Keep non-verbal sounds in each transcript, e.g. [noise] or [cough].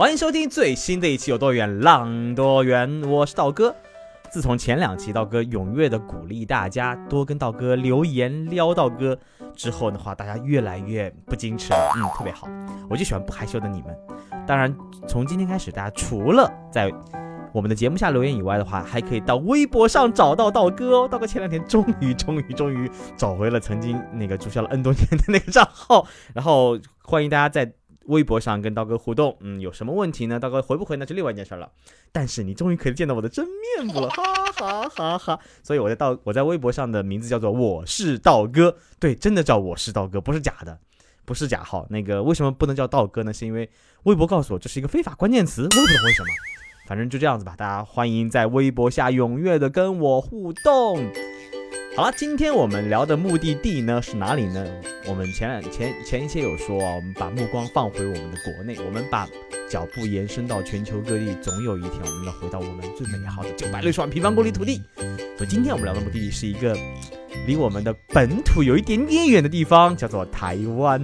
欢迎收听最新的一期《有多远浪多远》，我是道哥。自从前两期道哥踊跃的鼓励大家多跟道哥留言撩道哥之后的话，大家越来越不矜持了，嗯，特别好。我就喜欢不害羞的你们。当然，从今天开始，大家除了在我们的节目下留言以外的话，还可以到微博上找到道哥哦。道哥前两天终于、终于、终于找回了曾经那个注销了 N 多年的那个账号，然后欢迎大家在。微博上跟刀哥互动，嗯，有什么问题呢？刀哥回不回那就另外一件事儿了。但是你终于可以见到我的真面目了，哈哈哈哈！所以我在道我在微博上的名字叫做我是道哥，对，真的叫我是道哥，不是假的，不是假号。那个为什么不能叫道哥呢？是因为微博告诉我这是一个非法关键词，我也不懂为什么。反正就这样子吧，大家欢迎在微博下踊跃的跟我互动。好了，今天我们聊的目的地呢是哪里呢？我们前两前前一些有说啊，我们把目光放回我们的国内，我们把脚步延伸到全球各地，总有一天我们要回到我们最美好的九百六十万平方公里土地。所以今天我们聊的目的地是一个离我们的本土有一点点远的地方，叫做台湾。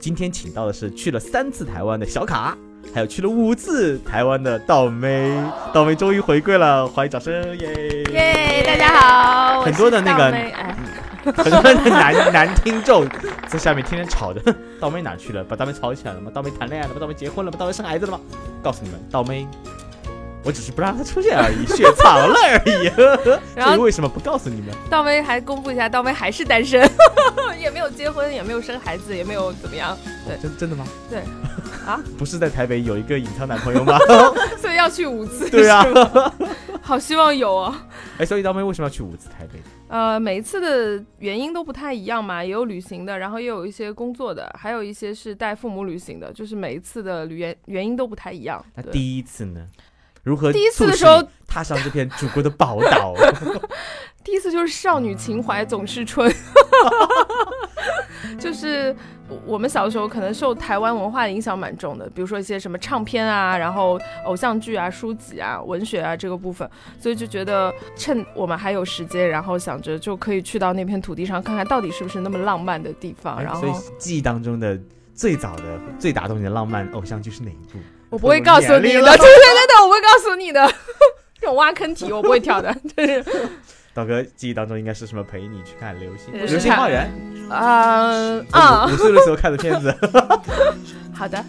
今天请到的是去了三次台湾的小卡。还有去了五次台湾的倒霉，倒霉终于回归了，欢迎掌声耶！耶，大家好，很多的那个，[laughs] 很多的男男听众在下面天天吵着，道妹哪去了？把道妹吵起来了吗？道妹谈恋爱了吗？道妹结婚了吗？道妹生孩子了吗？告诉你们，道妹。我只是不让他出现而已，雪藏了而已。[laughs] [laughs] 然后为什么不告诉你们？道威还公布一下，道威还是单身，也没有结婚，也没有生孩子，也没有怎么样。对，真真的吗？对，啊，不是在台北有一个隐藏男朋友吗？所以要去五次。对啊，好希望有哦。哎，所以道威为什么要去五次台北？呃，每一次的原因都不太一样嘛，也有旅行的，然后也有一些工作的，还有一些是带父母旅行的，就是每一次的旅原原因都不太一样。那第一次呢？如何第一次的时候踏上这片祖国的宝岛？[laughs] [laughs] 第一次就是少女情怀总是春，[laughs] 就是我们小的时候可能受台湾文化影响蛮重的，比如说一些什么唱片啊，然后偶像剧啊、书籍啊、文学啊这个部分，所以就觉得趁我们还有时间，然后想着就可以去到那片土地上看看到底是不是那么浪漫的地方。然后，所以记忆当中的最早的、最打动你的浪漫偶像剧是哪一部？我不会告诉你的，对对对 [laughs] 对，我不会告诉你的，[laughs] 这种挖坑题我不会跳的。就是 [laughs] 道哥记忆当中应该是什么？陪你去看流星，流星花园。啊啊！五岁的时候看的片子。[laughs] 好的。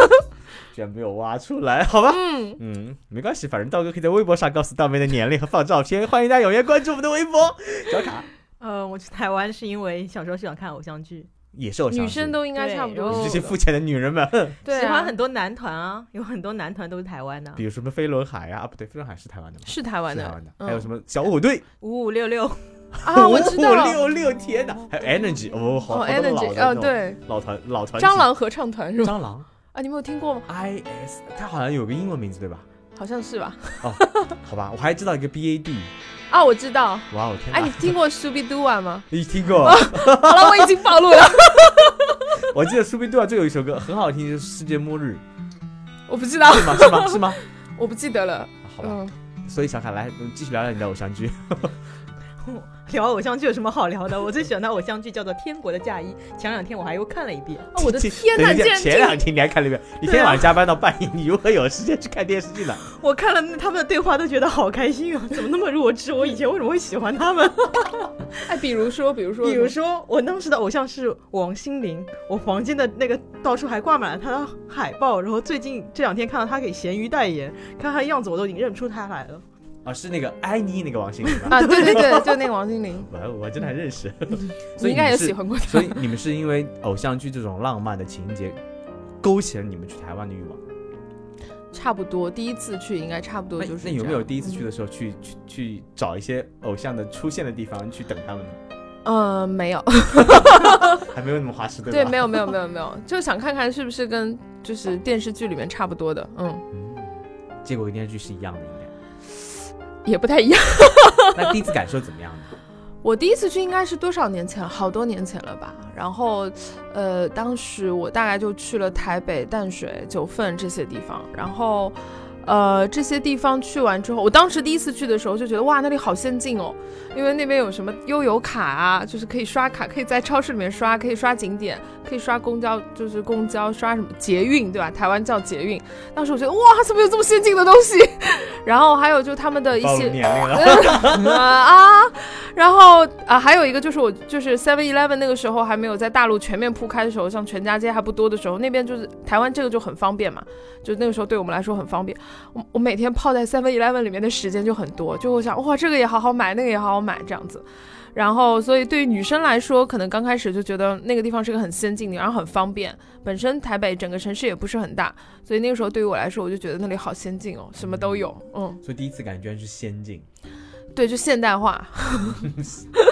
[laughs] 居然没有挖出来，好吧。嗯嗯，没关系，反正道哥可以在微博上告诉道妹的年龄和放照片，欢迎大家踊跃关注我们的微博。小卡。呃，我去台湾是因为小时候喜欢看偶像剧。也是女生都应该差不多。这些肤浅的女人们，[laughs] 对，喜欢很多男团啊，有很多男团都是台湾的，比如什么飞轮海啊，啊不对，飞轮海是台湾的吗？是台湾的，台湾的。还有什么小虎队，五五六六 [laughs] 啊，我知道，五五六六，天哪！还有 Energy，哦，好，Energy，哦，对，老团老团，蟑螂合唱团是吧？蟑螂啊，你没有听过吗？IS，它好像有个英文名字对吧？好像是吧？哦，好吧，我还知道一个 BAD。啊，我知道。哇，我天！哎，你听过 Shubi Dua 吗？[laughs] 你听过。好了，我已经暴露了。[laughs] 我记得 Shubi Dua 就有一首歌很好听，就是《世界末日》。我不知道。是吗？是吗？是吗？[laughs] 我不记得了。好吧。所以小凯来，继续聊聊你的偶像剧。[laughs] 聊偶像剧有什么好聊的？我最喜欢的偶像剧叫做《天国的嫁衣》，前两天我还又看了一遍。[laughs] 我的 [laughs] 天哪！前两天你还看了一遍？你天天晚上加班到半夜，你如何有时间去看电视剧呢？我看了他们的对话，都觉得好开心啊！怎么那么弱智？我以前为什么会喜欢他们？哎，比如说，比如说，比如说，我当时的偶像是王心凌，我房间的那个到处还挂满了她的海报。然后最近这两天看到她给咸鱼代言，看她的样子，我都已经认不出她来了。啊，是那个爱你那个王心凌啊，对对对，[laughs] 就那个王心凌。我我真的还认识，[laughs] 所以应该也喜欢过他。所以你们是因为偶像剧这种浪漫的情节，勾起了你们去台湾的欲望？差不多，第一次去应该差不多就是。那有没有第一次去的时候去去去找一些偶像的出现的地方去等他们呢？呃，没有，[laughs] 还没有那么花痴，对吧？对，没有没有没有没有，就想看看是不是跟就是电视剧里面差不多的，嗯，嗯，结果跟电视剧是一样的。也不太一样。[laughs] 那第一次感受怎么样呢？我第一次去应该是多少年前了？好多年前了吧。然后，呃，当时我大概就去了台北、淡水、九份这些地方。然后，呃，这些地方去完之后，我当时第一次去的时候就觉得哇，那里好先进哦，因为那边有什么悠游卡啊，就是可以刷卡，可以在超市里面刷，可以刷景点，可以刷公交，就是公交刷什么捷运，对吧？台湾叫捷运。当时我觉得哇，怎么有这么先进的东西？[laughs] 然后还有就他们的一些年龄了。[laughs] 啊，然后啊，还有一个就是我就是 Seven Eleven 那个时候还没有在大陆全面铺开的时候，像全家街还不多的时候，那边就是台湾这个就很方便嘛，就那个时候对我们来说很方便。我我每天泡在 Seven Eleven 里面的时间就很多，就会想哇，这个也好好买，那个也好好买这样子。然后，所以对于女生来说，可能刚开始就觉得那个地方是个很先进的，然后很方便。本身台北整个城市也不是很大，所以那个时候对于我来说，我就觉得那里好先进哦，什么都有。嗯，所以第一次感觉是先进。对，就现代化。[laughs]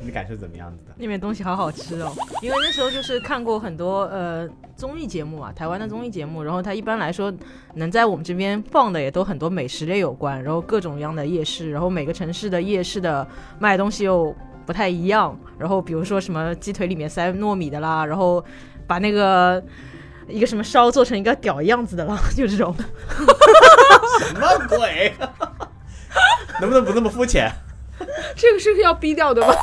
你感受怎么样子的？那边东西好好吃哦，因为那时候就是看过很多呃综艺节目啊，台湾的综艺节目，然后它一般来说能在我们这边放的也都很多美食类有关，然后各种各样的夜市，然后每个城市的夜市的卖东西又不太一样，然后比如说什么鸡腿里面塞糯米的啦，然后把那个一个什么烧做成一个屌样子的啦，就这种。什么鬼？能不能不那么肤浅？[laughs] 这个是要逼掉的吧？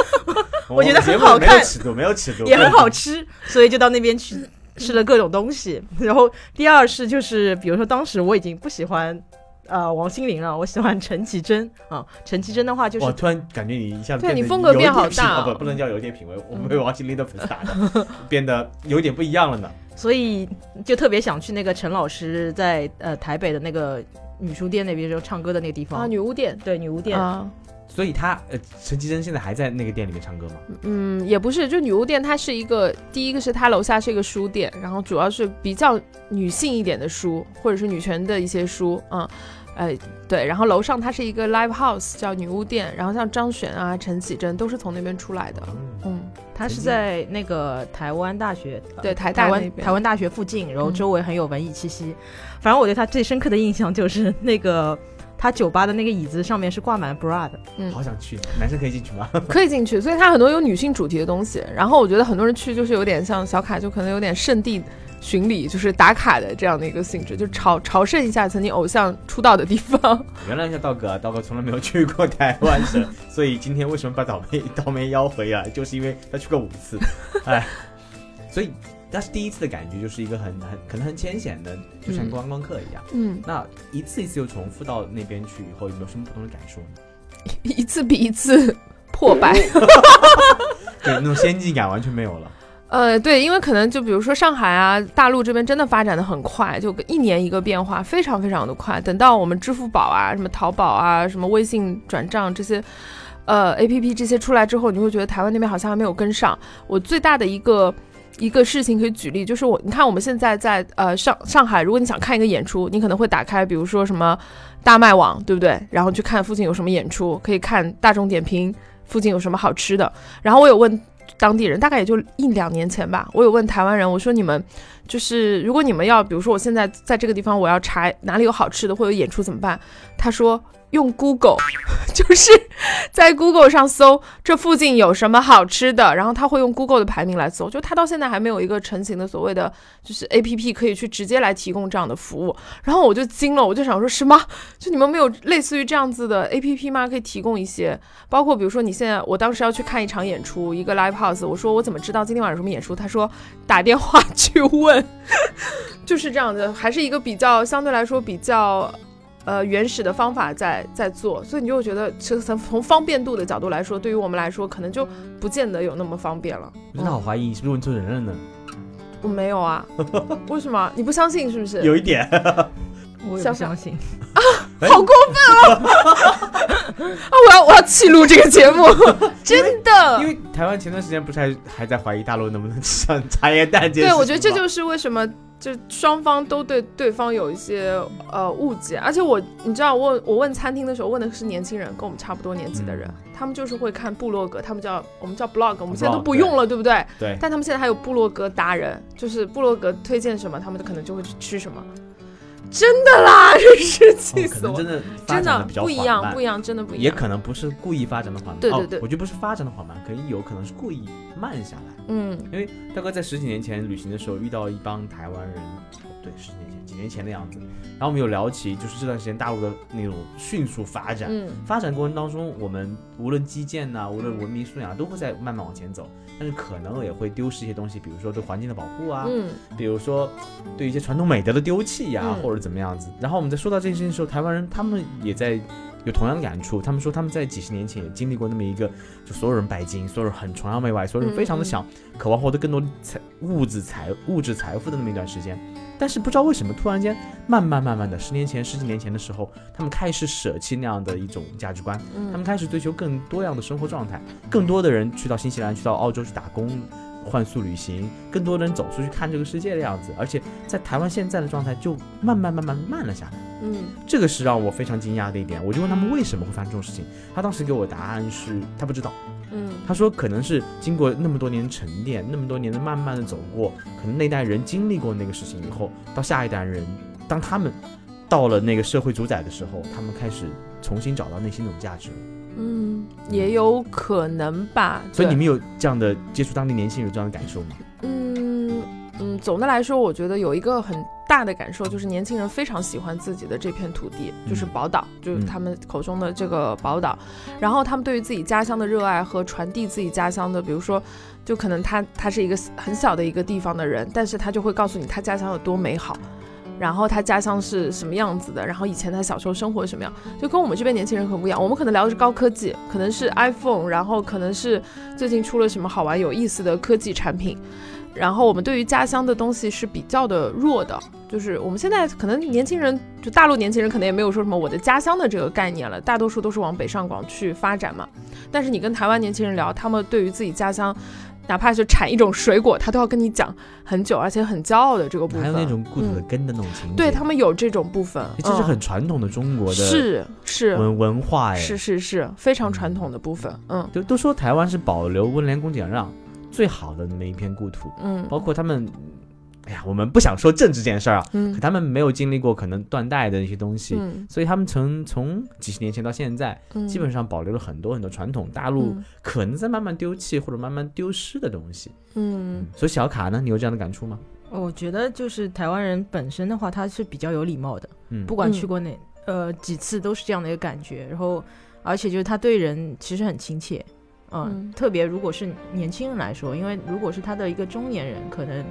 [laughs] 我觉得们节目很好看没有尺度，没有尺度，也很好吃，所以就到那边去 [laughs] 吃了各种东西。然后第二是就是，比如说当时我已经不喜欢呃王心凌了，我喜欢陈绮贞啊。陈绮贞的话就是我突然感觉你一下对你风格变好大哦哦不，不能叫有点品味，我们被王心凌的粉丝打的，变得有点不一样了呢。所以就特别想去那个陈老师在呃台北的那个女书店那边就唱歌的那个地方。啊，女巫店对女巫店，啊，所以他呃，陈绮贞现在还在那个店里面唱歌吗？嗯，也不是，就女巫店，它是一个，第一个是它楼下是一个书店，然后主要是比较女性一点的书，或者是女权的一些书，嗯，哎，对，然后楼上它是一个 live house，叫女巫店，然后像张悬啊、陈绮贞都是从那边出来的，嗯，他是在那个台湾大学，呃对台大台湾台湾大学附近，然后嗯。周围很有文艺气息。反正我对他最深刻的印象就是那个他酒吧的那个椅子上面是挂满 bra 的。嗯好想去，男生可以进去吗？[laughs] 可以进去，所以它很多有女性主题的东西。然后我觉得很多人去就是有点像小卡，就可能有点圣地巡礼，就是打卡的这样的一个性质，就朝朝圣一下曾经偶像出道的地方。原来一下道哥啊，道哥从来没有去过台湾省，所以今天为什么把倒霉倒霉邀回来，就是因为他去过五次，哎，所以但是第一次的感觉就是一个很很可能很浅显的，就像嗯观光客一样。嗯，那一次一次又重复到那边去以后，有没有什么不同的感受呢？一次比一次破败。[laughs] 对，那种先进感完全没有了。呃，对，因为可能就比如说上海啊，大陆这边真的发展的很快，就一年一个变化，非常非常的快。等到我们支付宝啊、什么淘宝啊、什么微信转账这些，呃，A P P 这些出来之后，你会觉得台湾那边好像还没有跟上。我最大的一个。一个事情可以举例，就是我，你看我们现在在呃上上海，如果你想看一个演出，你可能会打开，比如说什么大麦网，对不对？然后去看附近有什么演出，可以看大众点评附近有什么好吃的。然后我有问当地人，大概也就一两年前吧，我有问台湾人，我说你们就是如果你们要，比如说我现在在这个地方，我要查哪里有好吃的或者有演出怎么办？他说用 Google，[laughs] 就是在 Google 上搜这附近有什么好吃的，然后他会用 Google 的排名来搜，就他到现在还没有一个成型的所谓的就是 APP 可以去直接来提供这样的服务，然后我就惊了，我就想说什么？就你们没有类似于这样子的 APP 吗？可以提供一些，包括比如说你现在，我当时要去看一场演出，一个 live house，我说我怎么知道今天晚上有什么演出？他说打电话去问，[laughs] 就是这样的，还是一个比较相对来说比较。呃，原始的方法在在做，所以你就会觉得，其实从从方便度的角度来说，对于我们来说，可能就不见得有那么方便了。我真的好怀疑你是不是问错人了呢？我没有啊，为什么？你不相信是不是？有一点，我也不相信啊。好过分哦！[laughs] 啊，我要我要弃录这个节目，真的。因为台湾前段时间不是还还在怀疑大陆能不能吃上茶叶蛋这对，我觉得这就是为什么就双方都对对方有一些呃误解，而且我你知道我我问餐厅的时候问的是年轻人，跟我们差不多年纪的人，他们就是会看部落格，他们叫我们叫 blog，我们现在都不用了，对不对？对，但他们现在还有部落格达人，就是部落格推荐什么，他们就可能就会去吃什么。真的啦，真是气死我！能真的发真的不一样，不一样，真的不一样。也可能不是故意发展的缓慢，对对对哦，我觉得不是发展的缓慢，可能有可能是故意慢下来。嗯因为大哥在十几年前旅行的时候遇到一帮台湾人，哦对，十几年前，几年前的样子。然后我们有聊起，就是这段时间大陆的那种迅速发展，嗯发展过程当中，我们无论基建呐、无论文明素养啊，都会在慢慢往前走，但是可能也会丢失一些东西，比如说对环境的保护啊，嗯比如说对一些传统美德的丢弃呀、嗯或者怎么样子。然后我们在说到这件事情的时候，台湾人他们也在有同样的感触，他们说他们在几十年前也经历过那么一个，就所有人拜金，所有人很崇洋媚外，所有人非常的想渴望获得更多财物质财物质财富的那么一段时间。但是不知道为什么，突然间慢慢慢慢的，十年前、十几年前的时候，他们开始舍弃那样的一种价值观，他们嗯开始追求更多样的生活状态，更多的人去到新西兰、去到澳洲去打工、换速旅行，更多的人走出去看这个世界的样子。而且在台湾现在的状态就慢慢慢慢慢了下来，嗯这个是让我非常惊讶的一点。我就问他们为什么会发生这种事情，他当时给我答案是他不知道，嗯他说可能是经过那么多年沉淀，那么多年的慢慢的走过，可能那代人经历过那个事情以后，到下一代人，当他们到了那个社会主宰的时候，他们开始重新找到内心那种价值了。嗯，也有可能吧。所以你们有这样的接触当地年轻人有这样的感受吗？嗯嗯，总的来说，我觉得有一个很大的感受，就是年轻人非常喜欢自己的这片土地，就是嗯宝岛，就是嗯他们口中的这个宝岛。然后他们对于自己家乡的热爱和传递自己家乡的，比如说，就可能他他是一个很小的一个地方的人，但是他就会告诉你他家乡有多美好。然后他家乡是什么样子的，然后以前他小时候生活什么样，就跟我们这边年轻人很不一样。我们可能聊的是高科技，可能是 iPhone，然后可能是最近出了什么好玩有意思的科技产品，然后我们对于家乡的东西是比较的弱的，就是我们现在可能年轻人，就大陆年轻人可能也没有说什么我的家乡的这个概念了，大多数都是往北上广去发展嘛。但是你跟台湾年轻人聊，他们对于自己家乡，哪怕是产一种水果，他都要跟你讲很久，而且很骄傲的这个部分。还有那种故土的嗯根的那种情节，对他们有这种部分，这是嗯很传统的中国的是是文文化哎，是是是非常传统的部分，嗯都都说台湾是保留温良恭俭让最好的那么一片故土，嗯包括他们，哎呀，我们不想说政治这件事儿啊，嗯可他们没有经历过可能断代的那些东西，嗯所以他们从从几十年前到现在，嗯，基本上保留了很多很多传统大陆嗯可能在慢慢丢弃或者慢慢丢失的东西。嗯所以小卡呢，你有这样的感触吗？我觉得就是台湾人本身的话，他是比较有礼貌的，嗯，不管嗯去过哪、呃几次都是这样的一个感觉。然后，而且就是他对人其实很亲切，嗯，嗯特别如果是年轻人来说，因为如果是他的一个中年人，可能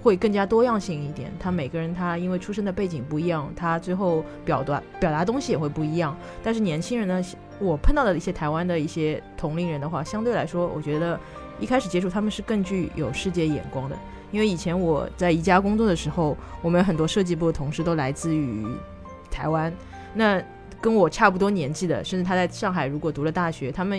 会更加多样性一点。他每个人他因为出生的背景不一样，他最后表达表达东西也会不一样。但是年轻人呢，我碰到的一些台湾的一些同龄人的话，相对来说，我觉得一开始接触他们是更具有世界眼光的。因为以前我在宜家工作的时候，我们很多设计部的同事都来自于台湾，那跟我差不多年纪的，甚至他在上海如果读了大学，他们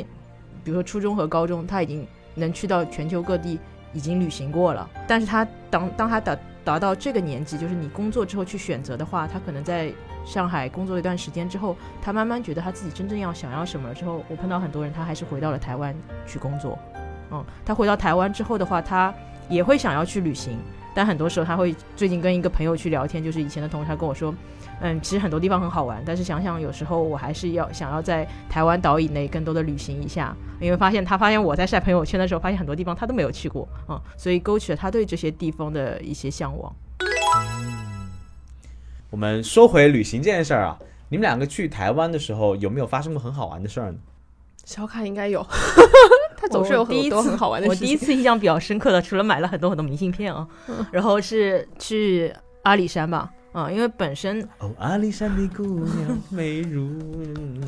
比如说初中和高中，他已经能去到全球各地，已经旅行过了。但是他当当他达达到这个年纪，就是你工作之后去选择的话，他可能在上海工作一段时间之后，他慢慢觉得他自己真正要想要什么了之后，我碰到很多人，他还是回到了台湾去工作。嗯，他回到台湾之后的话，他也会想要去旅行，但很多时候他会最近跟一个朋友去聊天，就是以前的同事，他跟我说，嗯，其实很多地方很好玩，但是想想有时候我还是要想要在台湾岛以内更多的旅行一下，因为发现他发现我在晒朋友圈的时候，发现很多地方他都没有去过，嗯，所以勾起了他对这些地方的一些向往。我们说回旅行这件事儿啊，你们两个去台湾的时候有没有发生过很好玩的事儿呢？小卡应该有，他总是有很我第一次多很好玩的我事情。第一次 [laughs] 印象比较深刻的，除了买了很多很多明信片啊，然后是去阿里山吧，嗯，因为本身哦，阿里山的姑娘美如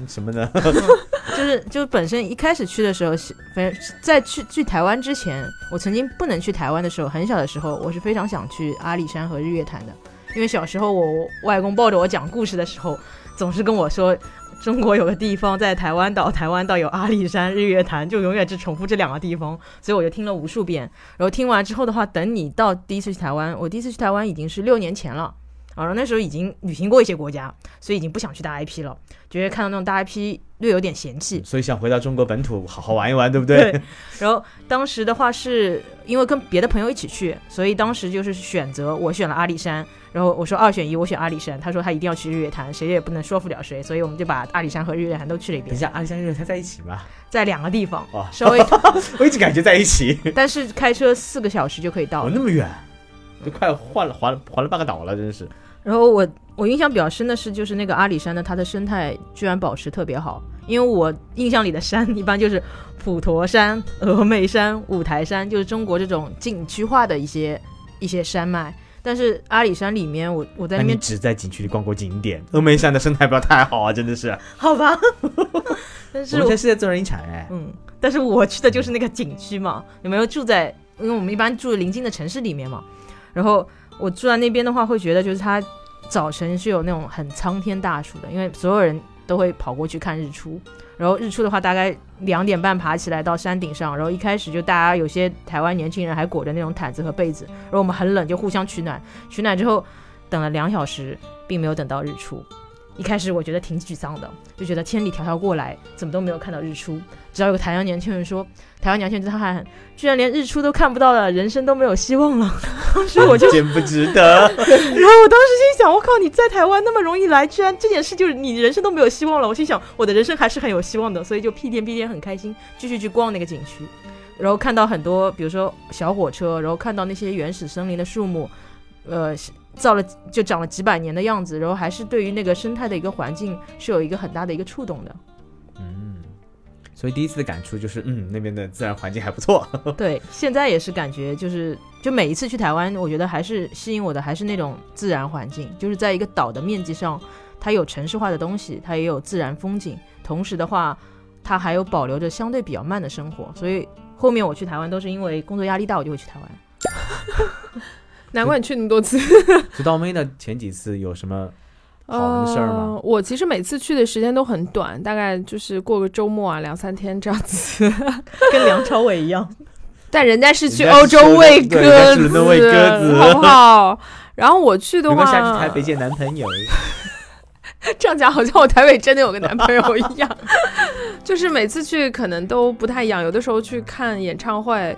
什么呢？[laughs] 就是就是本身一开始去的时候，是反正在去去台湾之前，我曾经不能去台湾的时候，很小的时候，我是非常想去阿里山和日月潭的，因为小时候我外公抱着我讲故事的时候，总是跟我说。中国有个地方在台湾岛，台湾岛有阿里山、日月潭，就永远只重复这两个地方，所以我就听了无数遍。然后听完之后的话，等你到第一次去台湾，我第一次去台湾已经是六年前了。啊，然后那时候已经旅行过一些国家，所以已经不想去大 IP 了，觉得看到那种大 IP 略有点嫌弃。所以想回到中国本土好好玩一玩，对不对？对。然后当时的话是因为跟别的朋友一起去，所以当时就是选择我选了阿里山，然后我说二选一，我选阿里山，他说他一定要去日月潭，谁也不能说服了谁，所以我们就把阿里山和日月潭都去了一遍。等一下，阿里山、日月潭在一起吗？在两个地方，哦稍微，[laughs] 我一直感觉在一起。[laughs] 但是开车四个小时就可以到哦，那么远，都快换了环了环了半个岛了，真是。然后我我印象比较深的是，就是那个阿里山的，它的生态居然保持特别好。因为我印象里的山一般就是普陀山、峨眉山、五台山，就是中国这种景区化的一些一些山脉。但是阿里山里面，我我在那你那边只在景区里逛过景点，峨眉山的生态不要太好啊，真的是。[laughs] 好吧，[laughs] 但我是我们在世界自然遗产哎，嗯，但是我去的就是那个景区嘛，有没有住在？因为我们一般住临近的城市里面嘛，然后我住在那边的话，会觉得就是他早晨是有那种很苍天大树的，因为所有人都会跑过去看日出。然后日出的话，大概两点半爬起来到山顶上，然后一开始就大家有些台湾年轻人还裹着那种毯子和被子，然后我们很冷就互相取暖，取暖之后等了两小时，并没有等到日出。一开始我觉得挺沮丧的，就觉得千里迢迢过来，怎么都没有看到日出。直到有个台湾年轻人说，台湾年轻人他喊，居然连日出都看不到了，人生都没有希望了。[laughs] 当时我就，真不值得。[laughs] 然后我当时心想，我靠，你在台湾那么容易来，居然这件事就是你人生都没有希望了。我心想，我的人生还是很有希望的，所以就屁颠屁颠很开心，继续去逛那个景区，然后看到很多，比如说小火车，然后看到那些原始森林的树木，呃。造了就长了几百年的样子，然后还是对于那个生态的一个环境是有一个很大的一个触动的。嗯，所以第一次的感触就是，嗯，那边的自然环境还不错。[laughs] 对，现在也是感觉就是，就每一次去台湾，我觉得还是吸引我的还是那种自然环境，就是在一个岛的面积上，它有城市化的东西，它也有自然风景，同时的话，它还有保留着相对比较慢的生活。所以后面我去台湾都是因为工作压力大，我就会去台湾。[laughs] 难怪你去那么多次。知道妹的前几次有什么好玩的事儿吗？呃我其实每次去的时间都很短，大概就是过个周末啊，两三天这样子。[laughs] 跟梁朝伟一样，但人家是去欧洲喂鸽子好不好？然后我去的话，下去台北见男朋友。[laughs] [laughs] 这样讲好像我台北真的有个男朋友一样，就是每次去可能都不太一样。有的时候去看演唱会，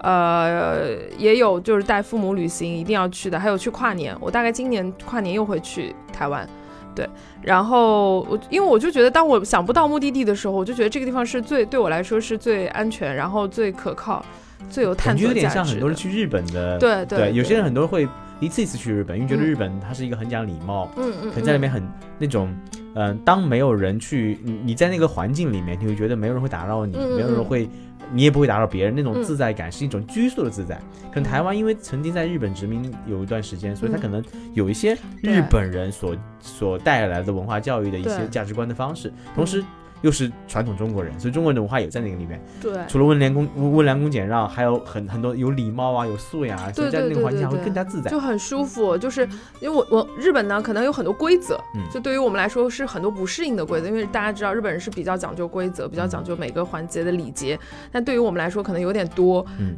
呃，也有就是带父母旅行一定要去的，还有去跨年。我大概今年跨年又会去台湾，对。然后我因为我就觉得，当我想不到目的地的时候，我就觉得这个地方是最对我来说是最安全，然后最可靠、最有探感觉有点索价值的。像很多人去日本的，对对有些人很多人会一次一次去日本，因为觉得嗯日本它是一个很讲礼貌，嗯嗯，可能在里面很那种，嗯、当没有人去，你你在那个环境里面，你会觉得没有人会打扰你，没有人嗯会，你也不会打扰别人，那种嗯。自在感是一种拘束的自在。可能台湾因为曾经在日本殖民有一段时间，所以它嗯可能有一些日本人所所带来的文化教育的一些价值观的方式，同时。又是传统中国人，所以中国人的文化也在那个里面。对。除了温良恭温良恭俭让，还有很很多有礼貌啊，有素养啊，所以在那个环境下会更加自在。就很舒服，就是因为我我日本呢，可能有很多规则，嗯就对于我们来说是很多不适应的规则，因为大家知道日本人是比较讲究规则，比较讲究每个环节的礼节，但对于我们来说可能有点多。嗯。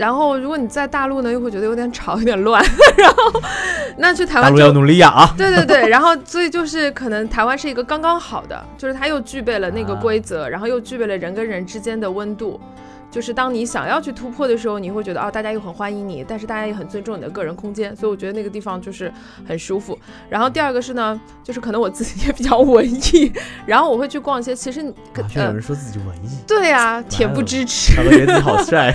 然后，如果你在大陆呢，又会觉得有点吵，有点乱。[laughs] 然后，那去台湾就大陆要努力呀啊！[laughs] 对对对，然后所以就是可能台湾是一个刚刚好的，就是它又具备了那个啊规则，然后又具备了人跟人之间的温度。就是当你想要去突破的时候，你会觉得啊，大家又很欢迎你，但是大家也很尊重你的个人空间，所以我觉得那个地方就是很舒服。然后第二个是呢，就是可能我自己也比较文艺，然后我会去逛一些，其实你好像有呃，人说自己文艺，对呀、恬不知耻。他们觉得自己好帅。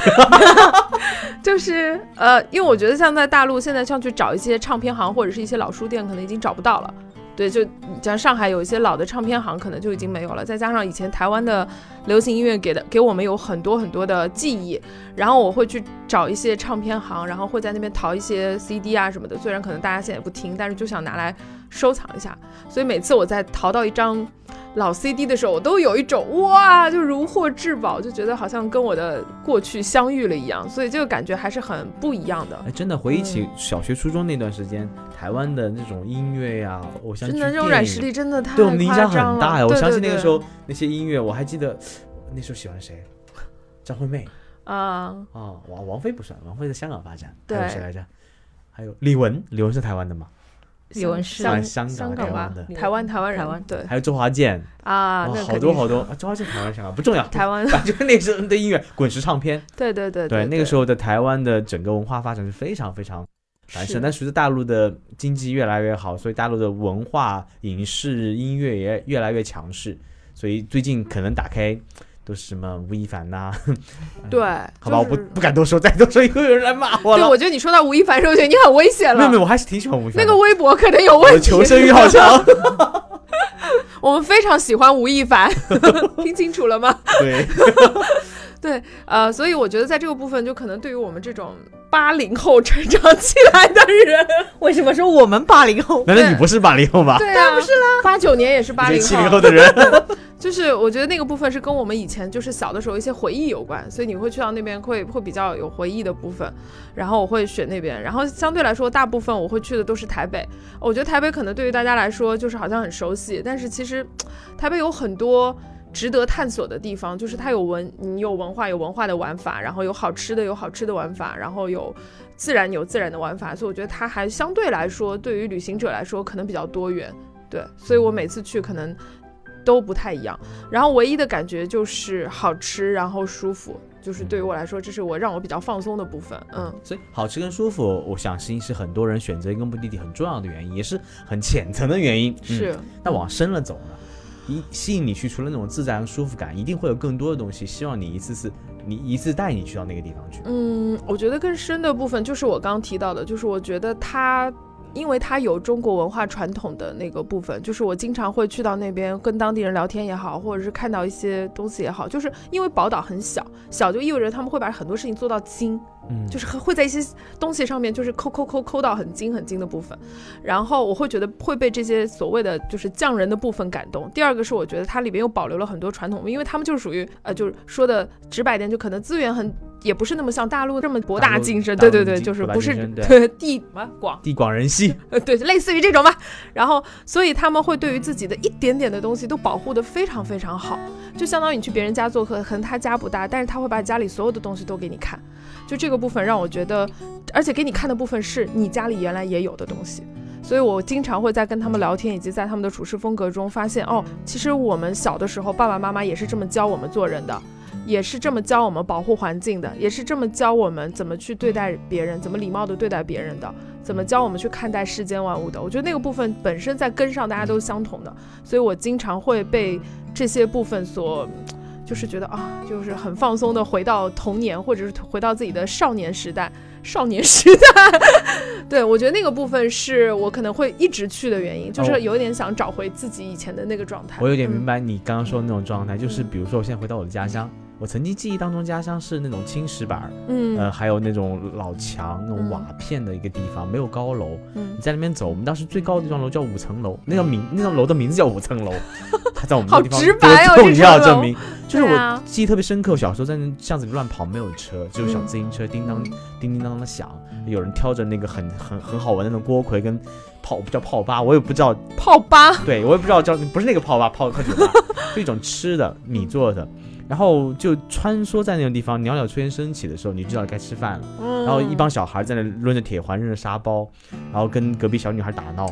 [laughs] 就是呃，因为我觉得像在大陆，现在像去找一些唱片行或者是一些老书店，可能已经找不到了。对，就像上海有一些老的唱片行，可能就已经没有了。再加上以前台湾的流行音乐给的给我们有很多很多的记忆，然后我会去找一些唱片行，然后会在那边淘一些 CD 啊什么的。虽然可能大家现在也不听，但是就想拿来收藏一下。所以每次我在淘到一张老 CD 的时候，我都有一种哇，就如获至宝，就觉得好像跟我的过去相遇了一样，所以这个感觉还是很不一样的。哎，真的回忆嗯起小学、初中那段时间，台湾的那种音乐呀、偶像剧、真的，这种软实力真的太对我们的影响很大呀！我相信那个时候那些音乐，我还记得那时候喜欢谁，张惠妹。啊，啊，王王菲不算，王菲在香港发展，对。还有谁来着？还有李玟，李玟是台湾的吗？李玟是香香港香港台湾的，台湾台湾人台湾。对。还有周华健，啊，哇好多好多，啊周华健台湾香港不重要，台湾，[laughs] 反正那时候的音乐滚石唱片，对对对对那个时候候的台湾的整个文化发展是非常非常繁是。盛，但随着大陆的经济越来越好，所以大陆的文化、影视、音乐也越来越强势，所以最近可能打开都是什么吴亦凡呐、[laughs] 对，好吧，我就是不不敢多说，再多说又有人来骂我了对，我觉得你说到吴亦凡的时候，我觉得你很危险了没有没。有，我还是挺喜欢吴亦凡的。那个微博可能有问题。求生欲好强。[laughs] 我们非常喜欢吴亦凡，[laughs] 听清楚了吗？对，对，呃，所以我觉得在这个部分，就可能对于我们这种八零后成长起来的人，[laughs] 为什么说我们八零后？难道你不是八零后吗？对啊，不是啦，八九年也是八零七零后的人，[laughs] 就是我觉得那个部分是跟我们以前就是小的时候一些回忆有关，所以你会去到那边会会比较有回忆的部分，然后我会选那边，然后相对来说大部分我会去的都是台北，我觉得台北可能对于大家来说就是好像很熟悉，但是其实台北有很多。值得探索的地方就是它有文，你有文化有文化的玩法，然后有好吃的有好吃的玩法，然后有自然有自然的玩法，所以我觉得它还相对来说对于旅行者来说可能比较多元，对，所以我每次去可能都不太一样。然后唯一的感觉就是好吃，然后舒服，就是对于我来说，这是我让我比较放松的部分。嗯，所以好吃跟舒服，我相信是很多人选择一个目的地很重要的原因，也是很浅层的原因。嗯是。那往深了走呢？一吸引你去，除了那种自在和舒服感，一定会有更多的东西，希望你一次次，你一次带你去到那个地方去。嗯，我觉得更深的部分就是我刚刚提到的，就是我觉得它。因为它有中国文化传统的那个部分，就是我经常会去到那边跟当地人聊天也好，或者是看到一些东西也好，就是因为宝岛很小，小就意味着他们会把很多事情做到精，嗯，就是会在一些东西上面就是抠抠抠抠到很精很精的部分，然后我会觉得会被这些所谓的就是匠人的部分感动。第二个是我觉得它里边又保留了很多传统，因为他们就是属于呃就是说的直白点，就可能资源很也不是那么像大陆这么博大精深，对对对，就是不是对对地什么广地广人稀，呃，[laughs] 对，类似于这种吧。然后，所以他们会对于自己的一点点的东西都保护的非常非常好，就相当于你去别人家做客，可能他家不大，但是他会把家里所有的东西都给你看。就这个部分让我觉得，而且给你看的部分是你家里原来也有的东西。所以我经常会在跟他们聊天，以及在他们的处事风格中发现，哦，其实我们小的时候爸爸妈妈也是这么教我们做人的。也是这么教我们保护环境的，也是这么教我们怎么去对待别人，怎么礼貌的对待别人的，怎么教我们去看待世间万物的。我觉得那个部分本身在根上大家都是相同的，所以我经常会被这些部分所，就是觉得啊，就是很放松的回到童年，或者是回到自己的少年时代。少年时代，[laughs] 对我觉得那个部分是我可能会一直去的原因，就是哦有点想找回自己以前的那个状态。我有点明嗯白你刚刚说的那种状态，就是比如说我现在回到我的家乡，我曾经记忆当中家乡是那种青石板，嗯，呃，还有那种老墙、那种嗯。瓦片的一个地方，没有高楼。嗯。你在那边走，我们当时最高的一幢楼叫五层楼，那个名那栋楼的名字叫五层楼，它在我们好那地方 [laughs] 直白哦多重要，证明。就是我记忆特别深刻。我小时候在那巷子里乱跑，没有车，只有小嗯。自行车，叮当叮叮当当的响，有人挑着那个很很很好闻的那种锅盔跟泡不叫泡吧，我也不知道。泡吧，对我也不知道叫不是那个泡吧，泡泡酒吧，[laughs] 就一种吃的米做的，然后就穿梭在那种地方，袅袅炊烟升起的时候，你就知道该吃饭了。嗯。然后一帮小孩在那抡着铁环，扔着沙包，然后跟隔壁小女孩打闹，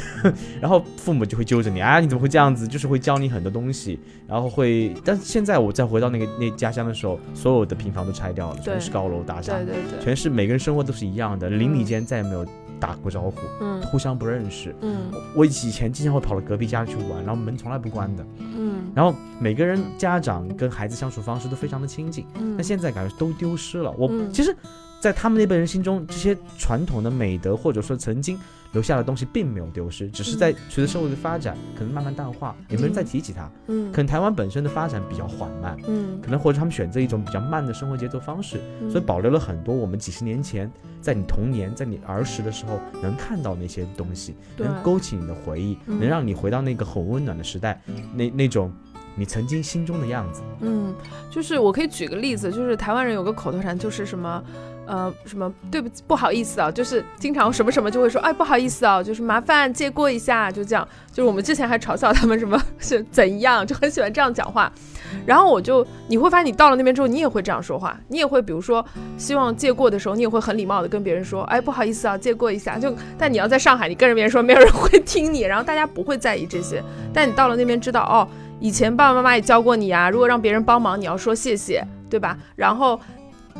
[laughs] 然后父母就会揪着你，啊，你怎么会这样子？就是会教你很多东西，然后会，但是现在我再回到那个那家乡的时候，所有的平房都拆掉了，全是高楼大厦对，对对，全是每个人生活都是一样的，邻里间再也没有打过招呼，嗯互相不认识。嗯我以前经常会跑到隔壁家去玩，然后门从来不关的。嗯然后每个人家长跟孩子相处方式都非常的亲近，嗯，但现在感觉都丢失了。我、嗯其实在他们那辈人心中，这些传统的美德或者说曾经留下的东西并没有丢失，只是在随着社会的发展，可能慢慢淡化，也没人再提起它。嗯可能台湾本身的发展比较缓慢，嗯可能或者他们选择一种比较慢的生活节奏方式，嗯所以保留了很多我们几十年前在你童年、在你儿时的时候能看到那些东西，能勾起你的回忆，嗯能让你回到那个很温暖的时代，那那种你曾经心中的样子。嗯，就是我可以举个例子，就是台湾人有个口头禅，就是什么。呃，什么对不起，不好意思啊，就是经常什么什么就会说，哎，不好意思啊，就是麻烦借过一下，就这样。就是我们之前还嘲笑他们什么是怎样，就很喜欢这样讲话。然后我就你会发现，你到了那边之后，你也会这样说话，你也会比如说希望借过的时候，你也会很礼貌的跟别人说，哎，不好意思啊，借过一下。就但你要在上海，你跟着别人说，没有人会听你，然后大家不会在意这些。但你到了那边，知道哦，以前爸爸妈妈也教过你啊，如果让别人帮忙，你要说谢谢，对吧？然后。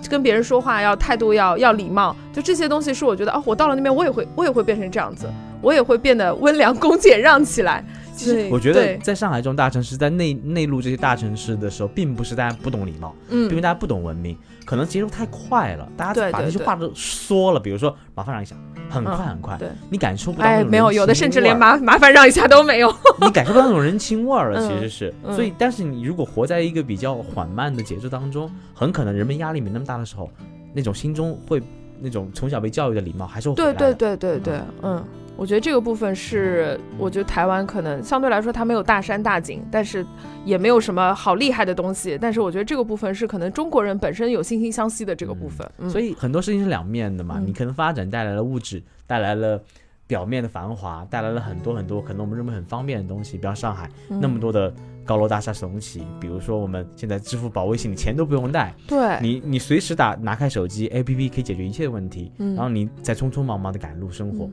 跟别人说话要态度要要礼貌，就这些东西是我觉得哦，我到了那边我也会我也会变成这样子，我也会变得温良恭俭让起来。其实我觉得在上海这种大城市，在内内陆这些大城市的时候，并不是大家不懂礼貌，嗯因为大家不懂文明，可能节奏太快了，大家把那些话都缩了。比如说麻烦让一下，很快嗯很快，对你感受不到哎，没有，有的甚至连麻麻烦让一下都没有。[laughs] 你感受不到那种人情味儿了，嗯其实是。嗯所以，但是你如果活在一个比较缓慢的节奏当中，很可能人们压力没那么大的时候，那种心中会那种从小被教育的礼貌还是对。对对对对，嗯，我觉得这个部分是，我觉得台湾可能相对来说它没有大山大景，但是也没有什么好厉害的东西，但是我觉得这个部分是可能中国人本身有惺惺相惜的这个部分，所以很多事情是两面的嘛。嗯你可能发展带来了物质，带来了表面的繁华，带来了很多很多可能我们认为很方便的东西，比方上海嗯那么多的高楼大厦耸起，比如说我们现在支付宝、微信，你钱都不用带，对，你你随时打拿开手机，APP 可以解决一切问题，嗯然后你再匆匆忙忙的赶路生活。嗯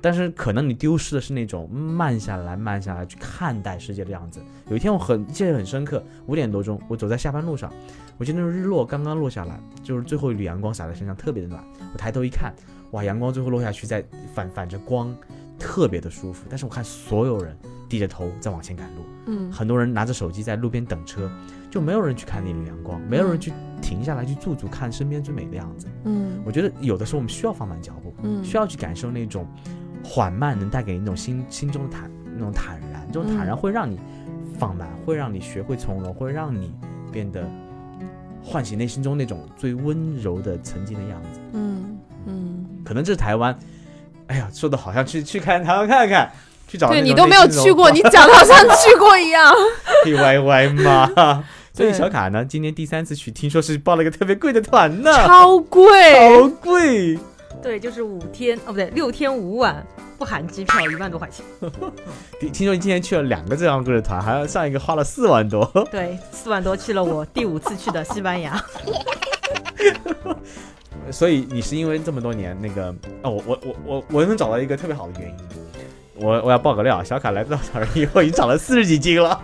但是可能你丢失的是那种慢下来、慢下来去看待世界的样子。有一天我很记得很深刻，五点多钟，我走在下班路上，我记得那种日落刚刚落下来，就是最后一缕阳光洒在身上，特别的暖。我抬头一看，哇，阳光最后落下去，在反反着光，特别的舒服。但是我看所有人低着头在往前赶路，嗯。很多人拿着手机在路边等车，就没有人去看那缕阳光，没有人去停下来去驻足看身边最美的样子。嗯。我觉得有的时候我们需要放慢脚步，嗯，需要去感受那种缓慢能带给你那种心心中的坦那种坦然，这种坦然嗯。会让你放慢，会让你学会从容，会让你变得唤醒内心中那种最温柔的曾经的样子。嗯嗯，可能这是台湾，哎呀，说的好像去去看台湾看看，去找对你都没有去过，你讲的好像去过一样。可 [laughs] 以歪歪吗？[laughs] 所以小卡呢，今年第三次去，听说是报了个特别贵的团呢，超贵，超贵。对，就是五天哦，不对，六天五晚不含机票，一万多块钱。听 [laughs] 听说你今年去了两个这样贵的团，还要上一个花了四万多。对，四万多去了我第五次去的西班牙。所以你是因为这么多年那个哦，我我我我我能找到一个特别好的原因，我我要爆个料，小卡来到小人以后已经长了四十几斤了，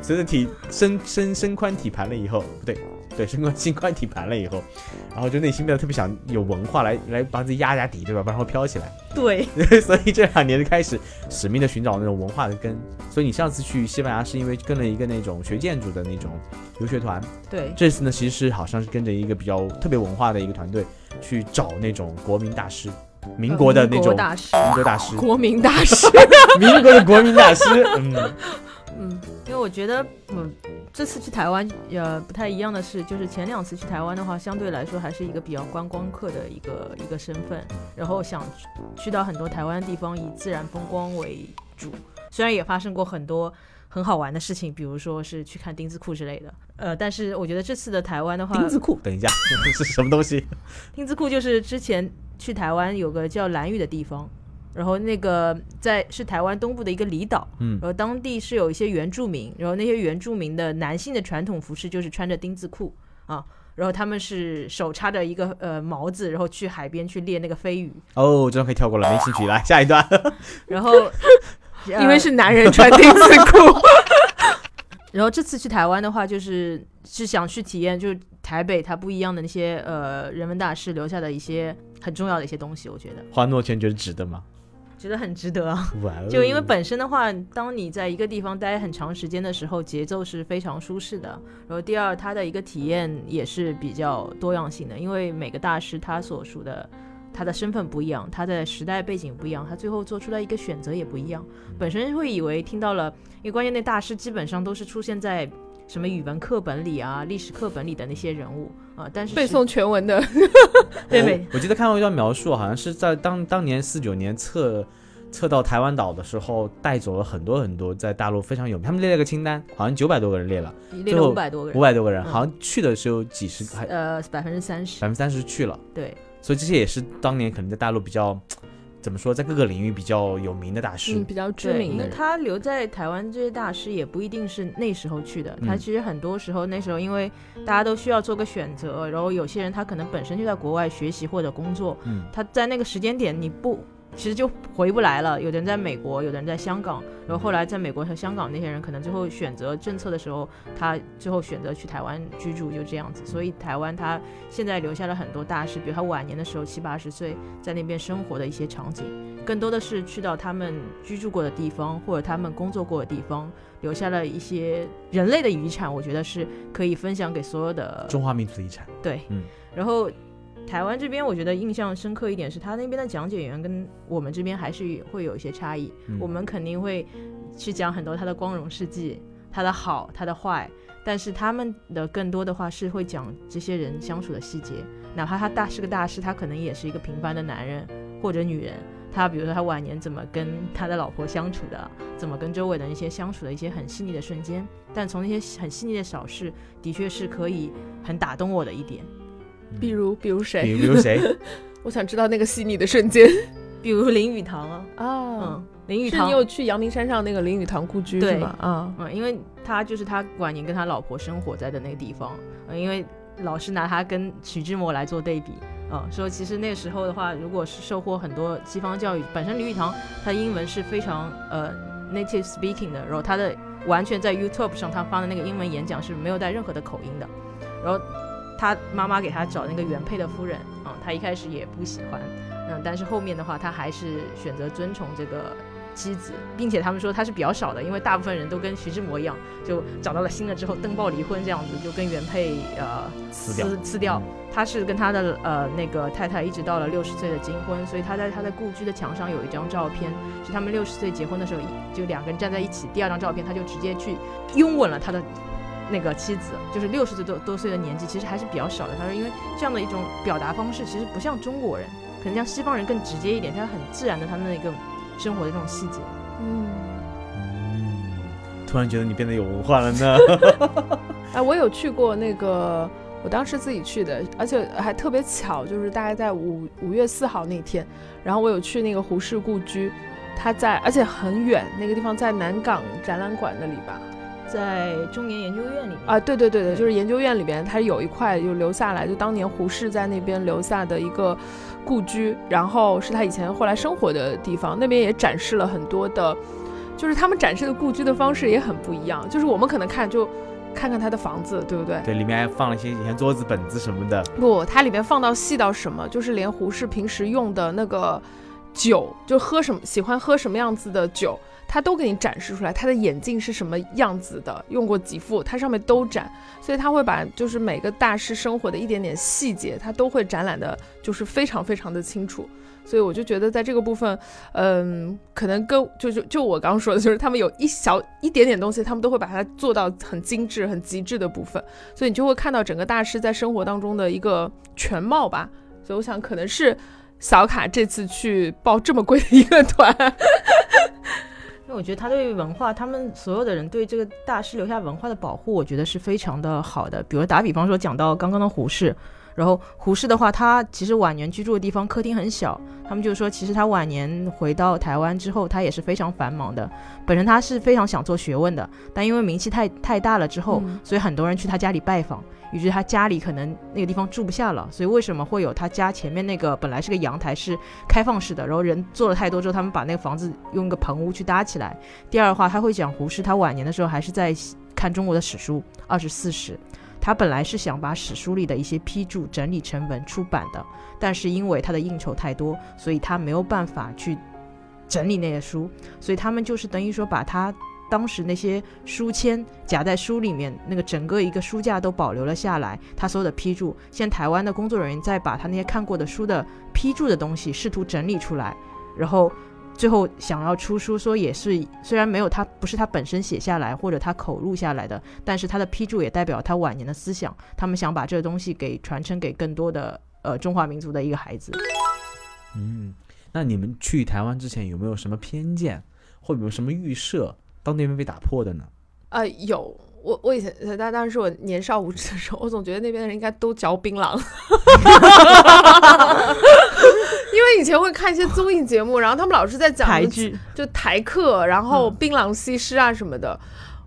随着体身身身宽体盘了以后，不对对身宽心宽体盘了以后，然后就内心变得特别想有文化来来把自己压压底，对吧？不然会飘起来。[laughs] 对，所以这两年就开始使命的寻找那种文化的根。所以你上次去西班牙是因为跟了一个那种学建筑的那种留学团，对，这次呢其实是好像是跟着一个比较特别文化的一个团队去找那种国民大师，民国的那种民国大师。民国大师，国民大师。[laughs] 民国的国民大师，[laughs] 嗯，嗯，因为我觉得，嗯，这次去台湾，呃，不太一样的是，就是前两次去台湾的话，相对来说还是一个比较观光客的一个一个身份，然后想去到很多台湾地方以自然风光为主，虽然也发生过很多很好玩的事情，比如说是去看丁字裤之类的，呃，但是我觉得这次的台湾的话，丁字裤，等一下是什么东西？丁字裤就是之前去台湾有个叫兰屿的地方，然后那个在是台湾东部的一个离岛，嗯。然后当地是有一些原住民，然后那些原住民的男性的传统服饰就是穿着丁字裤啊，然后他们是手插着一个呃毛子，然后去海边去猎那个飞鱼，哦，这段可以跳过了，没兴趣。来下一段，[laughs] 然后 [laughs] 因为是男人穿丁字裤，[laughs] 然后这次去台湾的话，就是是想去体验，就是台北它不一样的那些呃人文大师留下的一些很重要的一些东西，我觉得花诺钱觉得值得吗？觉得很值得啊。哦就因为本身的话，当你在一个地方待很长时间的时候，节奏是非常舒适的。然后第二，它的一个体验也是比较多样性的，因为每个大师他所属的他的身份不一样，他的时代背景不一样，他最后做出来一个选择也不一样。本身会以为听到了，因为关键那大师基本上都是出现在什么语文课本里啊、历史课本里的那些人物啊、但是背诵全文的，[laughs] 对对。我记得看过一段描述，好像是在当当年四九年测测到台湾岛的时候，带走了很多很多在大陆非常有名，他们列了个清单，好像九百多个人列了，列了五百多个人，五百多个人，嗯。好像去的只有几十，还呃百分之三十。百，分之三十去了，对。所以这些也是当年可能在大陆比较怎么说，在各个领域比较有名的大师。嗯，比较知，名的他留在台湾这些大师也不一定是那时候去的，嗯他其实很多时候那时候因为大家都需要做个选择，然后有些人他可能本身就在国外学习或者工作，嗯，他在那个时间点你不。其实就回不来了。有的人在美国，有的人在香港，然后后来在美国和香港那些人可能最后选择政策的时候，他最后选择去台湾居住，就这样子。所以台湾他现在留下了很多大师，比如他晚年的时候七八十岁在那边生活的一些场景，更多的是去到他们居住过的地方或者他们工作过的地方，留下了一些人类的遗产，我觉得是可以分享给所有的中华民族的遗产。对，嗯然后台湾这边我觉得印象深刻一点是，他那边的讲解员跟我们这边还是会有一些差异。嗯我们肯定会去讲很多他的光荣事迹，他的好，他的坏，但是他们的更多的话是会讲这些人相处的细节，哪怕他大是个大师，他可能也是一个平凡的男人或者女人。他比如说他晚年怎么跟他的老婆相处的，怎么跟周围的一些相处的一些很细腻的瞬间，但从那些很细腻的小事，的确是可以很打动我的一点。比如，比如比谁？如比如谁？[laughs] 我想知道那个细腻的瞬间比如林语堂啊，啊嗯，。林语堂是你有去阳明山上那个林语堂故居对是吗？啊，嗯，因为他就是他晚年跟他老婆生活在的那个地方，嗯，因为老是拿他跟徐志摩来做对比，嗯，说其实那个时候的话，如果是受过很多西方教育，本身林语堂他英文是非常呃 native speaking 的，然后他的完全在 YouTube 上他发的那个英文演讲是没有带任何的口音的，然后他妈妈给他找那个原配的夫人，嗯，他一开始也不喜欢，嗯，但是后面的话他还是选择遵从这个妻子，并且他们说他是比较少的，因为大部分人都跟徐志摩一样，就找到了新的之后登报离婚这样子，就跟原配呃撕掉。撕掉。他是跟他的呃那个太太一直到了六十岁的金婚，所以他在他的故居的墙上有一张照片，是他们六十岁结婚的时候，就两个人站在一起。第二张照片，他就直接去拥吻了他的那个妻子，就是六十岁多多岁的年纪，其实还是比较少的。他说，因为这样的一种表达方式，其实不像中国人，可能像西方人更直接一点，他很自然的他们的一个生活的这种细节。嗯，嗯，突然觉得你变得有文化了呢。[laughs] 哎，我有去过那个，我当时自己去的，而且还特别巧，就是大概在五五月四号那天，然后我有去那个胡适故居，它在，而且很远，那个地方在南港展览馆那里吧。在中研研究院里面啊，对对对对，就是研究院里边，它有一块就留下来，就当年胡适在那边留下的一个故居，然后是他以前后来生活的地方，那边也展示了很多的，就是他们展示的故居的方式也很不一样，就是我们可能看就看看他的房子，对不对？对，里面还放了一些以前桌子、本子什么的。不，它里面放到细到什么，就是连胡适平时用的那个酒，就喝什么喜欢喝什么样子的酒，他都给你展示出来。他的眼镜是什么样子的，用过几副，它上面都展。所以他会把就是每个大师生活的一点点细节，他都会展览的，就是非常非常的清楚。所以我就觉得在这个部分，嗯，可能跟就就就我刚刚说的，就是他们有一小一点点东西，他们都会把它做到很精致、很极致的部分。所以你就会看到整个大师在生活当中的一个全貌吧。所以我想可能是小卡这次去报这么贵的一个团，[laughs] 我觉得他对文化，他们所有的人对这个大师留下文化的保护，我觉得是非常的好的。比如打比方说，讲到刚刚的胡适，然后胡适的话，他其实晚年居住的地方客厅很小，他们就说，其实他晚年回到台湾之后，他也是非常繁忙的。本身他是非常想做学问的，但因为名气太太大了之后，嗯所以很多人去他家里拜访，以至于他家里可能那个地方住不下了。所以为什么会有他家前面那个本来是个阳台是开放式的，然后人做了太多之后，他们把那个房子用一个棚屋去搭起来。第二的话，他会讲胡适他晚年的时候还是在看中国的史书二十四史。他本来是想把史书里的一些批注整理成文出版的，但是因为他的应酬太多，所以他没有办法去整理那些书，所以他们就是等于说把他当时那些书签夹在书里面，那个整个一个书架都保留了下来，他所有的批注。现台湾的工作人员再把他那些看过的书的批注的东西试图整理出来，然后最后想要出书，说也是虽然没有他不是他本身写下来或者他口录下来的，但是他的批注也代表他晚年的思想，他们想把这个东西给传承给更多的呃中华民族的一个孩子。嗯，那你们去台湾之前有没有什么偏见，或者有什么预设，到那边被打破的呢？呃，有。我我以前，但当时是我年少无知的时候，我总觉得那边的人应该都嚼槟榔，因为以前会看一些综艺节目，然后他们老是在讲台剧，就台客，然后槟榔西施啊什么的，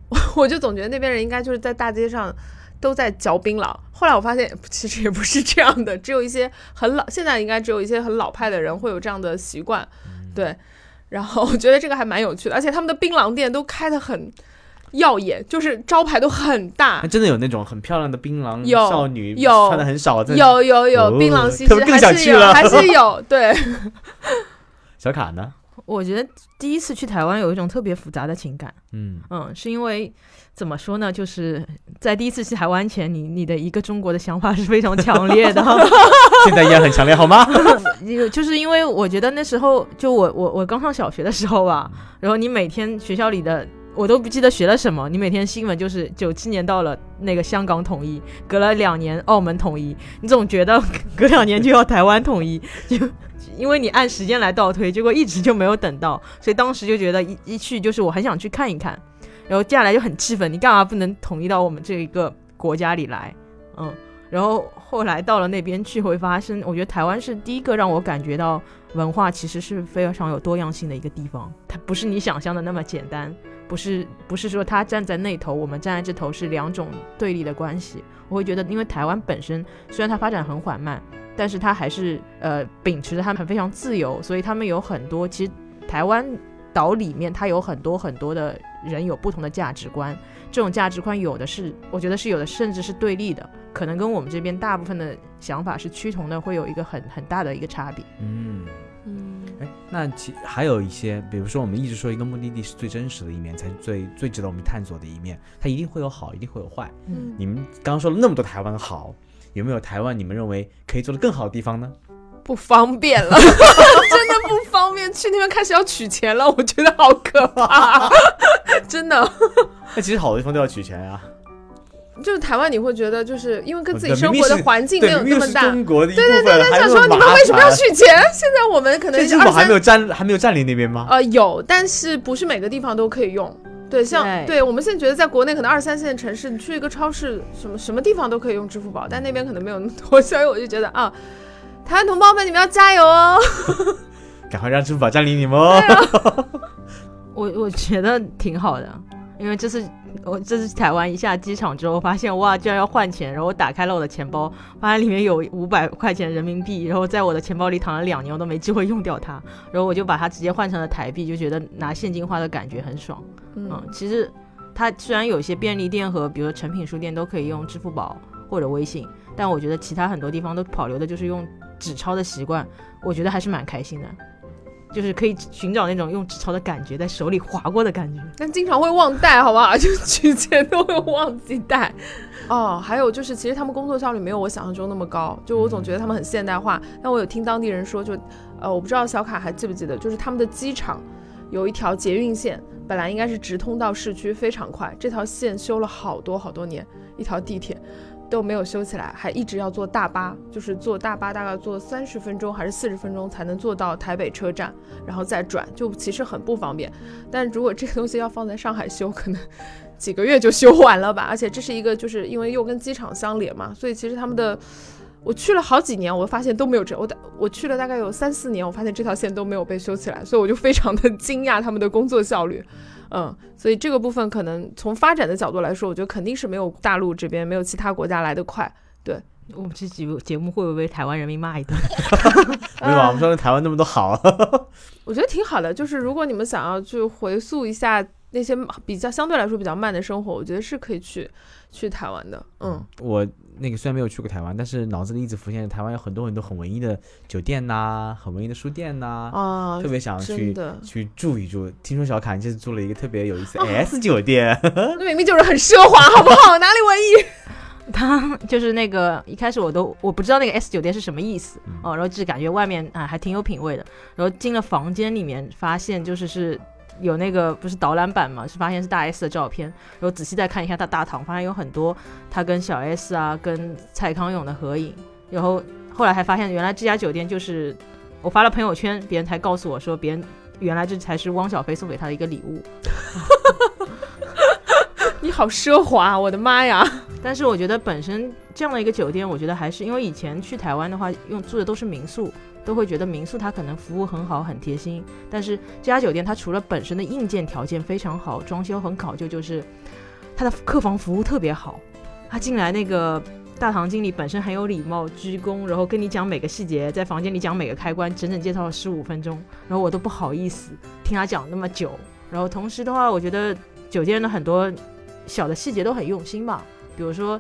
我 [laughs] 我就总觉得那边人应该就是在大街上都在嚼槟榔。后来我发现其实也不是这样的，只有一些很老，现在应该只有一些很老派的人会有这样的习惯，对。然后我觉得这个还蛮有趣的，而且他们的槟榔店都开的很。耀眼，就是招牌都很大，真的有那种很漂亮的槟榔少女，有穿的很少，有有有槟榔西施，[laughs] 还是有，还是有。对，小卡呢？我觉得第一次去台湾有一种特别复杂的情感，嗯嗯，是因为怎么说呢？就是在第一次去台湾前，你你的一个中国的想法是非常强烈的，[laughs] 现在依然很强烈，好吗？[laughs] 就是因为我觉得那时候就我我我刚上小学的时候吧，然后你每天学校里的。我都不记得学了什么。你每天新闻就是九七年到了那个香港统一，隔了两年澳门统一，你总觉得 [laughs] 隔两年就要台湾统一，就因为你按时间来倒推，结果一直就没有等到，所以当时就觉得一一去就是我很想去看一看，然后接下来就很气愤，你干嘛不能统一到我们这一个国家里来？嗯，然后后来到了那边去会发生，我觉得台湾是第一个让我感觉到文化其实是非常有多样性的一个地方，它不是你想象的那么简单。不是不是说他站在那头，我们站在这头是两种对立的关系。我会觉得，因为台湾本身虽然它发展很缓慢，但是它还是呃秉持着他们非常自由，所以他们有很多其实台湾岛里面它有很多很多的人有不同的价值观，这种价值观有的是我觉得是有的，甚至是对立的，可能跟我们这边大部分的想法是趋同的，会有一个很很大的一个差别。嗯。嗯，哎，那其还有一些，比如说我们一直说一个目的地是最真实的一面，才是最最值得我们探索的一面，它一定会有好，一定会有坏。嗯，你们刚刚说了那么多台湾好，有没有台湾你们认为可以做的更好的地方呢？不方便了，[laughs] 真的不方便，去那边开始要取钱了，我觉得好可怕，[laughs] 真的。那其实好的地方都要取钱呀。就是台湾，你会觉得就是因为跟自己生活的环境没有那么大，中国的对对对对，想说你们为什么要取 [laughs] 钱？现在我们可能支付宝还没有占还没有占领那边吗？呃，有，但是不是每个地方都可以用。对，像对我们现在觉得在国内可能二三线城市，你去一个超市，什么什么地方都可以用支付宝，但那边可能没有那么多，[laughs] 所以我就觉得啊，台湾同胞们，你们要加油哦！[laughs] 赶快让支付宝占领你们哦！我我觉得挺好的，因为这是。我这次台湾一下机场之后，发现哇，居然要换钱，然后我打开了我的钱包，发现里面有五百块钱人民币，然后在我的钱包里躺了两年，我都没机会用掉它，然后我就把它直接换成了台币，就觉得拿现金花的感觉很爽。嗯，其实它虽然有些便利店和比如说成品书店都可以用支付宝或者微信，但我觉得其他很多地方都保留的就是用纸钞的习惯，我觉得还是蛮开心的。就是可以寻找那种用纸钞的感觉，在手里划过的感觉。但经常会忘带，好不好？就取钱都会忘记带。哦，还有就是，其实他们工作效率没有我想象中那么高。就我总觉得他们很现代化，但我有听当地人说，就呃，我不知道小卡还记不记得，就是他们的机场有一条捷运线，本来应该是直通到市区，非常快。这条线修了好多好多年，一条地铁。都没有修起来，还一直要坐大巴，就是坐大巴大概坐三十分钟还是四十分钟才能坐到台北车站，然后再转，就其实很不方便。但如果这个东西要放在上海修，可能 [laughs] 几个月就修完了吧。而且这是一个，就是因为又跟机场相连嘛，所以其实他们的，我去了好几年，我发现都没有这，我我去了大概有三四年，我发现这条线都没有被修起来，所以我就非常的 [laughs] 惊讶他们的工作效率。嗯，所以这个部分可能从发展的角度来说，我觉得肯定是没有大陆这边没有其他国家来的快。对我们这节节目会不会被台湾人民骂一顿？[laughs] 没有，我们说台湾那么多好，我觉得挺好的。就是如果你们想要去回溯一下那些比较相对来说比较慢的生活，我觉得是可以去去台湾的。嗯，我那个虽然没有去过台湾，但是脑子里一直浮现台湾有很多很多很文艺的酒店呐、很文艺的书店呐、啊特，别想去的，去住一住。听说小卡你这次住了一个特别有意思的 S 酒店，[laughs] 那明明就是很奢华，好不好？哪里文艺？[laughs] 他就是那个一开始我都我不知道那个 S 酒店是什么意思、嗯哦，然后就感觉外面啊还挺有品味的，然后进了房间里面发现就是是有那个不是导览版嘛，是发现是大 S 的照片，然后仔细再看一下他大堂，发现有很多他跟小 S 啊跟蔡康永的合影，然后后来还发现原来这家酒店就是我发了朋友圈，别人才告诉我说别人原来这才是汪小菲送给他的一个礼物。[laughs] 你好奢华，我的妈呀！但是我觉得本身这样的一个酒店，我觉得还是因为以前去台湾的话，用住的都是民宿，都会觉得民宿它可能服务很好，很贴心。但是这家酒店它除了本身的硬件条件非常好，装修很考究，就是它的客房服务特别好。他进来那个大堂经理本身很有礼貌，鞠躬，然后跟你讲每个细节，在房间里讲每个开关，整整介绍了十五分钟，然后我都不好意思听他讲那么久。然后同时的话，我觉得酒店的很多小的细节都很用心吧，比如说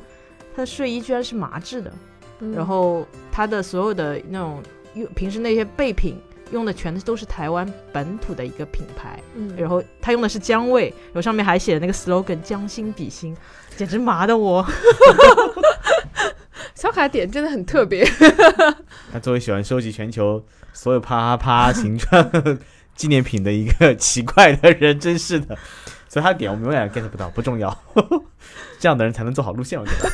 他的睡衣居然是麻质的，然后他的所有的那种用平时那些备品用的全都是台湾本土的一个品牌，嗯，然后他用的是姜味，然后上面还写的那个 slogan“ 将心比心”，简直麻的我。[laughs] 小卡点真的很特别。[laughs] 他作为喜欢收集全球所有啪啪啪形状 [laughs] 纪念品的一个奇怪的人，真是的。所以他点我们永远 get 不到，不重要。这样的人才能做好路线，我觉得。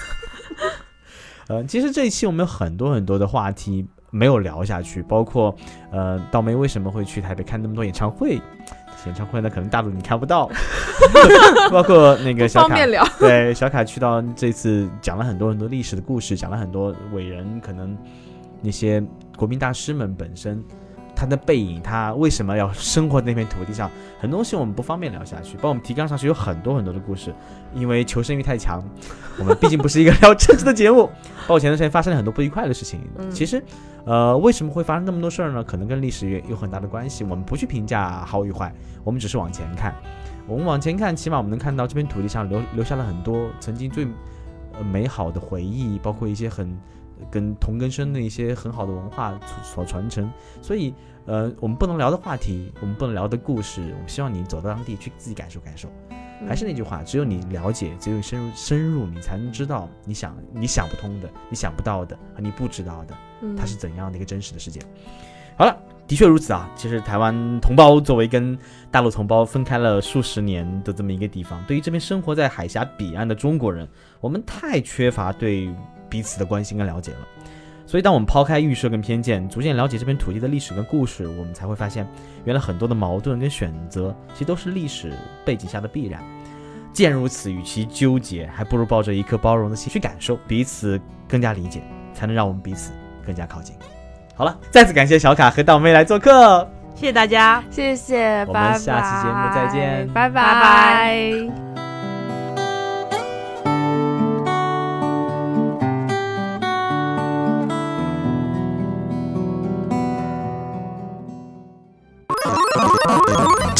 呃，其实这一期我们有很多很多的话题没有聊下去，包括呃，道梅为什么会去台北看那么多演唱会？[tsk] 演唱会呢，可能大陆你看不到，[laughs] 包括那个小卡聊。[laughs] 对，小卡去到这次讲了很多很多历史的故事，讲了很多伟人，可能那些国民大师们本身他的背影，他为什么要生活在那片土地上，很多东西我们不方便聊下去。包括我们提纲上是有很多很多的故事，因为求生欲太强，[laughs] 我们毕竟不是一个聊政治的节目。包括前段时间发生了很多不愉快的事情，嗯其实，呃，为什么会发生那么多事儿呢？可能跟历史也有很大的关系。我们不去评价好与坏，我们只是往前看。我们往前看，起码我们能看到这片土地上留留下了很多曾经最呃美好的回忆，包括一些很跟同根生的一些很好的文化所所传承。所以，呃，我们不能聊的话题，我们不能聊的故事，我们希望你走到当地去自己感受感受。还是那句话，只有你了解，只有深入深入，你才能知道你想你想不通的、你想不到的和你不知道的，嗯它是怎样的一个真实的世界。好了，的确如此啊。其实台湾同胞作为跟大陆同胞分开了数十年的这么一个地方，对于这边生活在海峡彼岸的中国人，我们太缺乏对彼此的关心跟了解了。所以，当我们抛开预设跟偏见，逐渐了解这片土地的历史跟故事，我们才会发现，原来很多的矛盾跟选择，其实都是历史背景下的必然。既然如此，与其纠结，还不如抱着一颗包容的心去感受，彼此更加理解，才能让我们彼此更加靠近。好了，再次感谢小卡和道妹来做客。谢谢大家。谢谢，我们下期节目再见拜拜拜。